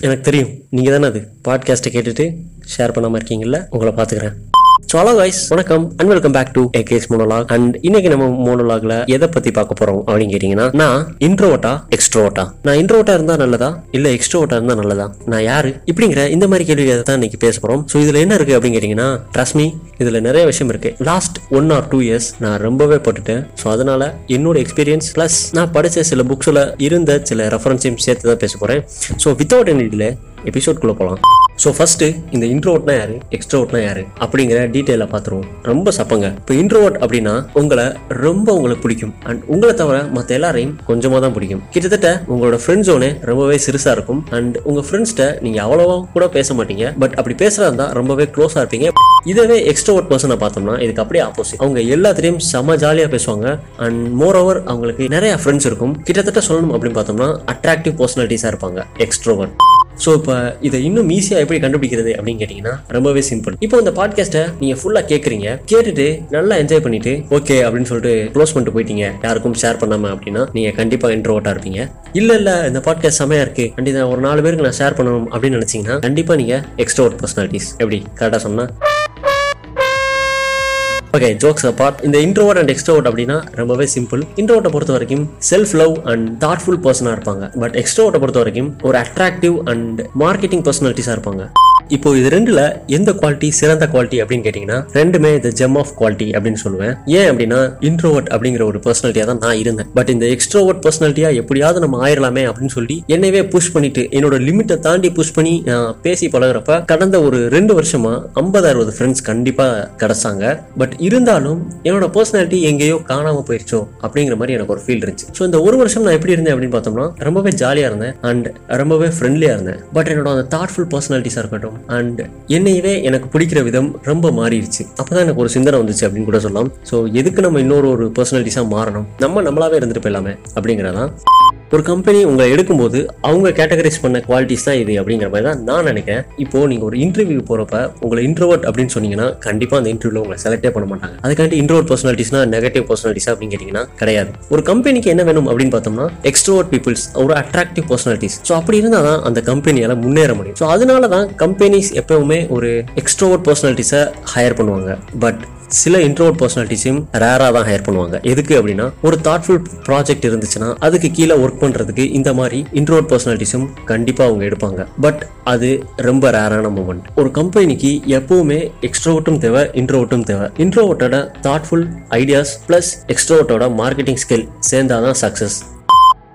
எனக்கு தெரியும். நீங்கள் தானே அது? பாட்காஸ்ட்டை கேட்டுட்டு ஷேர் பண்ணாமல் இருக்கீங்களா உங்களை பார்த்துக்கிறேன். ஸோ ஹலோ கைஸ் வணக்கம். And welcome back to a case monologue and இன்னைக்கு நம்ம மோனோலாக்ல எதை பத்தி பார்க்க போறோம் அப்படின்னு கேட்டீங்கன்னா நான் இன்ட்ரோட்டா எக்ஸ்ட்ரோட்டா நான் இன்ட்ரோட்டா இருந்தா நல்லதா? இல்ல எக்ஸ்ட்ரோட்டா இருந்தா நல்லதா? நான் யாரு? இப்படிங்கிற இந்த மாதிரி கேள்விகளை தான் இன்னைக்கு பேச போறோம். ஸோ இதுல என்ன இருக்கு அப்படின்னு கேட்டீங்கன்னா ட்ரஸ்ட் மீ இதுல நிறைய விஷயம் இருக்கு. Last one or two years நான் ரொம்பவே பட்டுட்டேன். ஸோ அதனால என்னோட எக்ஸ்பீரியன்ஸ் ப்ளஸ் நான் படிச்ச சில புக்ஸ்ல இருந்த சில ரெஃபரன்ஸையும் சேர்த்து தான் பேச போறேன். ஸோ வித்தவுட் எனி டிலே எபிசோட்குள்ளே போகலாம் ஸோ ஃபஸ்ட்டு இந்த இன்ட்ரோவர்ட்னா யாரு? எக்ஸ்ட்ரோவர்ட்னா யாரு? அப்படிங்கிற டீட்டெயிலாக பார்த்துருவோம் ரொம்ப சப்பங்க. இப்போ இன்ட்ரோவர்ட் அப்படின்னா உங்களை ரொம்ப உங்களுக்கு பிடிக்கும். அண்ட் உங்களை தவிர மற்ற எல்லாரையும் கொஞ்சமாக தான் பிடிக்கும். கிட்டத்தட்ட உங்களோட ஃப்ரெண்ட் ஜோனே ரொம்பவே சிறுசாக இருக்கும். அண்ட் உங்கள் ஃப்ரெண்ட்ஸ்கிட்ட நீங்கள் அவ்வளோவா கூட பேச மாட்டீங்க. பட் அப்படி பேசுறதா இருந்தால் ரொம்பவே க்ளோஸாக இருப்பீங்க. இதவே எக்ஸ்ட்ரோவர்ட் பர்சனை பார்த்தோம்னா இதுக்கு அப்படியே ஆப்போசிட் அவங்க எல்லாத்திலையும் செம ஜாலியாக பேசுவாங்க. அண்ட் மோர் ஓவர் அவங்களுக்கு நிறைய ஃப்ரெண்ட்ஸ் இருக்கும். கிட்டத்தட்ட சொல்லணும் அப்படின்னு பார்த்தோம்னா அட்ராக்டிவ் பர்சனாலிட்டிஸாக இருப்பாங்க. எக்ஸ்ட்ரோவர்ட் ஸோ இப்போ இதை இன்னும் ஈஸியாக எப்படி கண்டுபிடிக்கிறது அப்படின்னு கேட்டிங்கன்னா ரொம்பவே சிம்பிள் இப்போ இந்த பாட்காஸ்ட்டை நீங்கள் ஃபுல்லாக கேட்குறீங்க கேட்டுட்டு நல்லா என்ஜாய் பண்ணிட்டு ஓகே அப்படின்னு சொல்லிட்டு க்ளோஸ் பண்ணிட்டு போயிட்டீங்க. யாருக்கும் ஷேர் பண்ணாமல் அப்படின்னா நீங்கள் கண்டிப்பாக இன்ட்ரோவர்ட்டாக இருப்பீங்க. இல்லை இல்லை இந்த பாட்காஸ்ட் செமையாக இருக்குது அண்ட் இதை ஒரு நாலு பேருக்கு நான் ஷேர் பண்ணணும் அப்படின்னு நினச்சிங்கன்னா கண்டிப்பாக நீங்கள் எக்ஸ்ட்ரோவர்ட் பர்சனாலிட்டிஸ் எப்படி? கரெக்டாக சொன்னால் ஓகே ஜோக்ஸ் அப்பார்ட் இந்த இன்ட்ரோவர்ட் அண்ட் எக்ஸ்ட்ரோவர்ட் அப்படின்னா ரொம்பவே சிம்பிள் இன்ட்ரோவர்ட்டை பொறுத்த வரைக்கும் செல்ஃப் லவ் அண்ட் தாட்ஃபுல் பர்சனாக இருப்பாங்க. பட் எக்ஸ்ட்ரோவர்ட்டை பொறுத்த வரைக்கும் ஒரு அட்ராக்டிவ் அண்ட் மார்க்கெட்டிங் பர்சனாலிட்டிஸாக இருப்பாங்க. இப்போ இது ரெண்டுல எந்த குவாலிட்டி சிறந்த குவாலிட்டி அப்படின்னு கேட்டீங்கன்னா ரெண்டுமே இந்த ஜெம் ஆஃப் குவாலிட்டி அப்படின்னு சொல்லுவேன். ஏன் அப்படின்னா இன்ட்ரோவர்ட் அப்படிங்கிற ஒரு பர்சனாலிட்டியா தான் நான் இருந்தேன். பட் இந்த எக்ஸ்ட்ரோவர்ட் பர்சனாலிட்டியா எப்படியாவது நம்ம ஆயிரலாமே அப்படின்னு சொல்லி என்னவே புஷ் பண்ணிட்டு என்னோட லிமிட்டை தாண்டி புஷ் பண்ணி நான் பேசி பழகுறப்ப கடந்த ஒரு ரெண்டு வருஷமா ஐம்பது அறுபது ஃப்ரெண்ட்ஸ் கண்டிப்பா கிடைச்சாங்க. பட் இருந்தாலும் என்னோட பர்சனாலிட்டி எங்கேயோ காணாம போயிருச்சோ அப்படிங்கிற மாதிரி எனக்கு ஒரு ஃபீல் இருந்துச்சு. ஸோ இந்த ஒரு வருஷம் நான் எப்படி இருந்தேன் அப்படின்னு பார்த்தோம்னா ரொம்பவே ஜாலியா இருந்தேன். அண்ட் ரொம்பவே ஃப்ரெண்ட்லியா இருந்தேன். பட் என்னோட அந்த தாட்ஃபுல் பர்சனாலிட்டிஸா இருக்கட்டும் அண்ட் என்னையவே எனக்கு பிடிக்கிற விதம் ரொம்ப மாறிடுச்சு. அப்பதான் எனக்கு ஒரு சிந்தனை வந்துச்சு அப்படின்னு கூட சொல்லலாம். ஸோ எதுக்கு நம்ம இன்னொரு ஒரு பர்சனாலிட்டிஸாக மாறணும்? நம்ம நம்மளாவே இருந்துட்டு போயிடலாமே அப்படிங்கிறதான். ஒரு கம்பெனி உங்களை எடுக்கும்போது அவங்க கேட்டகரைஸ் பண்ண குவாலிட்டிஸ் தான் இது அப்படிங்கிற மாதிரி தான் நான் நினைக்கிறேன். இப்போ நீங்க ஒரு இன்டர்வியூ போறப்ப உங்களை இன்ட்ரோவர்ட் அப்படின்னு சொன்னீங்கன்னா கண்டிப்பா அந்த இன்டர்வியூல உங்களை செலக்டே பண்ண மாட்டாங்க. அதுக்காண்டி இன்ட்ரோவர்ட் பர்சனாலிட்டிஸ்னா நெகட்டிவ் பர்சனாலிட்டிஸ் அப்படின்னு கேட்டீங்கன்னா கிடையாது. ஒரு கம்பெனிக்கு என்ன வேணும் அப்படின்னு பார்த்தோம்னா எக்ஸ்ட்ரோவர்ட் பீப்புள்ஸ் ஒரு அட்ராக்டிவ் பர்சனாலிட்டிஸ் ஸோ அப்படி இருந்தால் தான் அந்த கம்பெனியால முன்னேற முடியும். ஸோ அதனால தான் கம்பெனிஸ் எப்பவுமே ஒரு எக்ஸ்ட்ரோவர்ட் பர்சனாலிட்டிஸை ஹையர் பண்ணுவாங்க. பட் சில இன்ட்ரோவர்ட் பர்சனாலிட்டிஸையும் ரேராக தான் ஹையர் பண்ணுவாங்க. எதுக்கு அப்படின்னா ஒரு தாட்ஃபுல் ப்ராஜெக்ட் இருந்துச்சுன்னா அதுக்கு கீழே ஒர்க் பண்ணுறதுக்கு இந்த மாதிரி இன்ட்ரோவர்ட் பர்சனாலிட்டிஸும் கண்டிப்பாக அவங்க எடுப்பாங்க. பட் அது ரொம்ப ரேரான மூமெண்ட் ஒரு கம்பெனிக்கு எப்பவுமே எக்ஸ்ட்ரோவோட்டும் தேவை இன்ட்ரோவோட்டும் தேவை. இன்ட்ரோவோட்டோட தாட்ஃபுல் ஐடியாஸ் ப்ளஸ் எக்ஸ்ட்ரோட்டோட மார்க்கெட்டிங் ஸ்கில் சேர்ந்தாதான் சக்ஸஸ்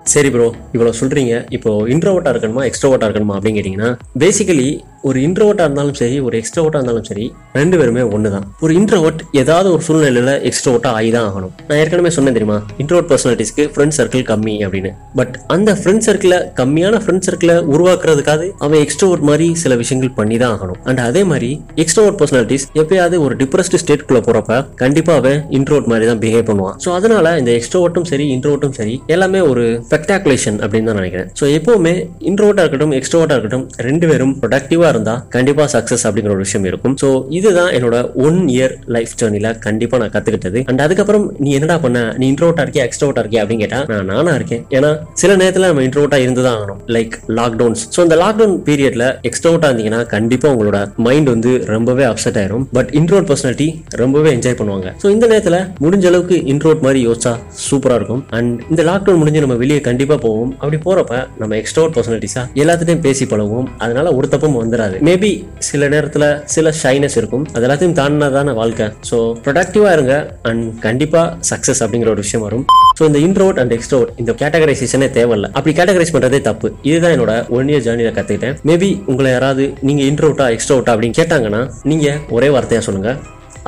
சரி ப்ரோ இவ்வளோ சொல்கிறீங்க இப்போ இன்ட்ரோவர்ட்டாக இருக்கணுமா எக்ஸ்ட்ரோவோட்டாக இருக்கணுமா அப்படின்னு கேட்டிங்கன்னா பேசிக்கலி ஒரு இன்ட்ரோவர்ட்டாக இருந்தாலும் சரி ஒரு எக்ஸ்ட்ரோவர்ட்டாக இருந்தாலும் சரி ரெண்டு பேருமே ஒன்று தான் ஒரு இன்ட்ரோவர்ட் ஏதாவது ஒரு சூழ்நிலையில் எக்ஸ்ட்ரோவர்ட்டாக ஆகி தான் ஆகணும். நான் ஏற்கனவே சொன்னேன் தெரியுமா? இன்ட்ரோவர்ட் பர்சனாலிட்டிஸ்க்கு ஃப்ரெண்ட் சர்க்கிள் கம்மி அப்படின்னு. பட் அந்த ஃப்ரெண்ட் சர்க்கிளை கம்மியான ஃப்ரெண்ட் சர்க்கிளை உருவாக்குறதுக்காக அவன் எக்ஸ்ட்ரோவர்ட் மாதிரி சில விஷயங்கள் பண்ணி தான் ஆகணும். அண்ட் அதே மாதிரி எக்ஸ்ட்ரோவர்ட் பர்சனாலிட்டிஸ் எப்பயாவது ஒரு டிப்ரெஸ்ட் ஸ்டேட்குள்ளே போகிறப்ப கண்டிப்பாக அவன் இன்ட்ரோவர்ட் மாதிரி தான் பிஹேவ் பண்ணுவான். ஸோ அதனால இந்த எக்ஸ்ட்ரோவர்ட்டும் சரி இன்ட்ரோவர்ட்டும் சரி எல்லாமே ஒரு ஸ்பெக்டாகுலேஷன் அப்படின்னு தான் நினைக்கிறேன். ஸோ எப்பவுமே இன்ட்ரோவர்ட்டாக இருக்கட்டும் எக்ஸ்ட்ரோவர்ட்டாக இருக்கட்டும் ரெண்டு பேரும் ப்ரொடக்டிவாக இருந்தால் கண்டிப்பாக சக்ஸஸ் அப்படிங்கிற ஒரு விஷயம் இருக்கும். ஸோ இதுதான் என்னோட ஒன் இயர் லைஃப் ஜேர்னியில் கண்டிப்பாக நான் கற்றுக்கிட்டது அண்ட் அதுக்கப்புறம் நீ என்னடா பண்ண? நீ இன்ட்ரோட்டா இருக்கியா எக்ஸ்ட்ரோட்டா இருக்கியா அப்படின்னு கேட்டால் நான் நானா இருக்கேன். ஏன்னா சில நேரத்தில் நம்ம இன்ட்ரோட்டா இருந்து தான் ஆகணும். லைக் லாக்டவுன்ஸ் ஸோ இந்த லாக்டவுன் பீரியட்ல எக்ஸ்ட்ரோட்டா இருந்தீங்கன்னா கண்டிப்பாக உங்களோட மைண்ட் வந்து ரொம்பவே அப்செட் ஆயிரும். பட் இன்ட்ரோட் பர்சனாலிட்டி ரொம்பவே என்ஜாய் பண்ணுவாங்க. ஸோ இந்த நேரத்தில் முடிஞ்ச அளவுக்கு இன்ட்ரோட் மாதிரி யோசிச்சா சூப்பராக இருக்கும். அண்ட் இந்த லாக்டவுன் முடிஞ்சு நம்ம வெளியே கண்டிப்பாக போவோம். அப்படி போறப்ப நம்ம எக்ஸ்ட்ரோட் பர்சனாலிட்டிஸா எல்லாத்துட்டையும் பேசி பழகுவோம். அதனால ஒரு தப்பும் வந்துடாது மேபி சில நேரத்தில் சில ஷைனஸ் இருக்கும். அது எல்லாத்தையும் தாண்டினா தானே வாழ்க்கை. ஸோ ப்ரொடக்டிவாக இருங்க அண்ட் கண்டிப்பாக சக்ஸஸ் அப்படிங்கிற ஒரு விஷயம் வரும். ஸோ இந்த இன்ட்ரோட் அண்ட் எக்ஸ்ட்ரோட் இந்த கேட்டகரைசேஷனே தேவையில்ல. அப்படி கேட்டகரைஸ் பண்றதே தப்பு. இதுதான் என்னோட ஒன் இயர் ஜேர்னியில் கற்றுக்கிட்டேன் மேபி உங்களை யாராவது நீங்க இன்ட்ரோட்டா எக்ஸ்ட்ரோட்டா அப்படின்னு கேட்டாங்கன்னா நீங்க ஒரே வார்த்தையா சொல்லுங்க.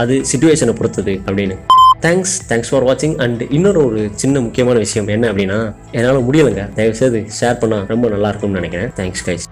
அது சுச்சுவேஷனை பொறுத்தது அப்படின்னு. தேங்க்ஸ் தேங்க்ஸ் ஃபார் வாட்சிங் அண்ட் இன்னொரு ஒரு சின்ன முக்கியமான விஷயம் என்ன அப்படின்னா என்னால் முடியலைங்க. தயவுசெய்து ஷேர் பண்ணால் ரொம்ப நல்லா இருக்கும்னு நினைக்கிறேன். Thanks guys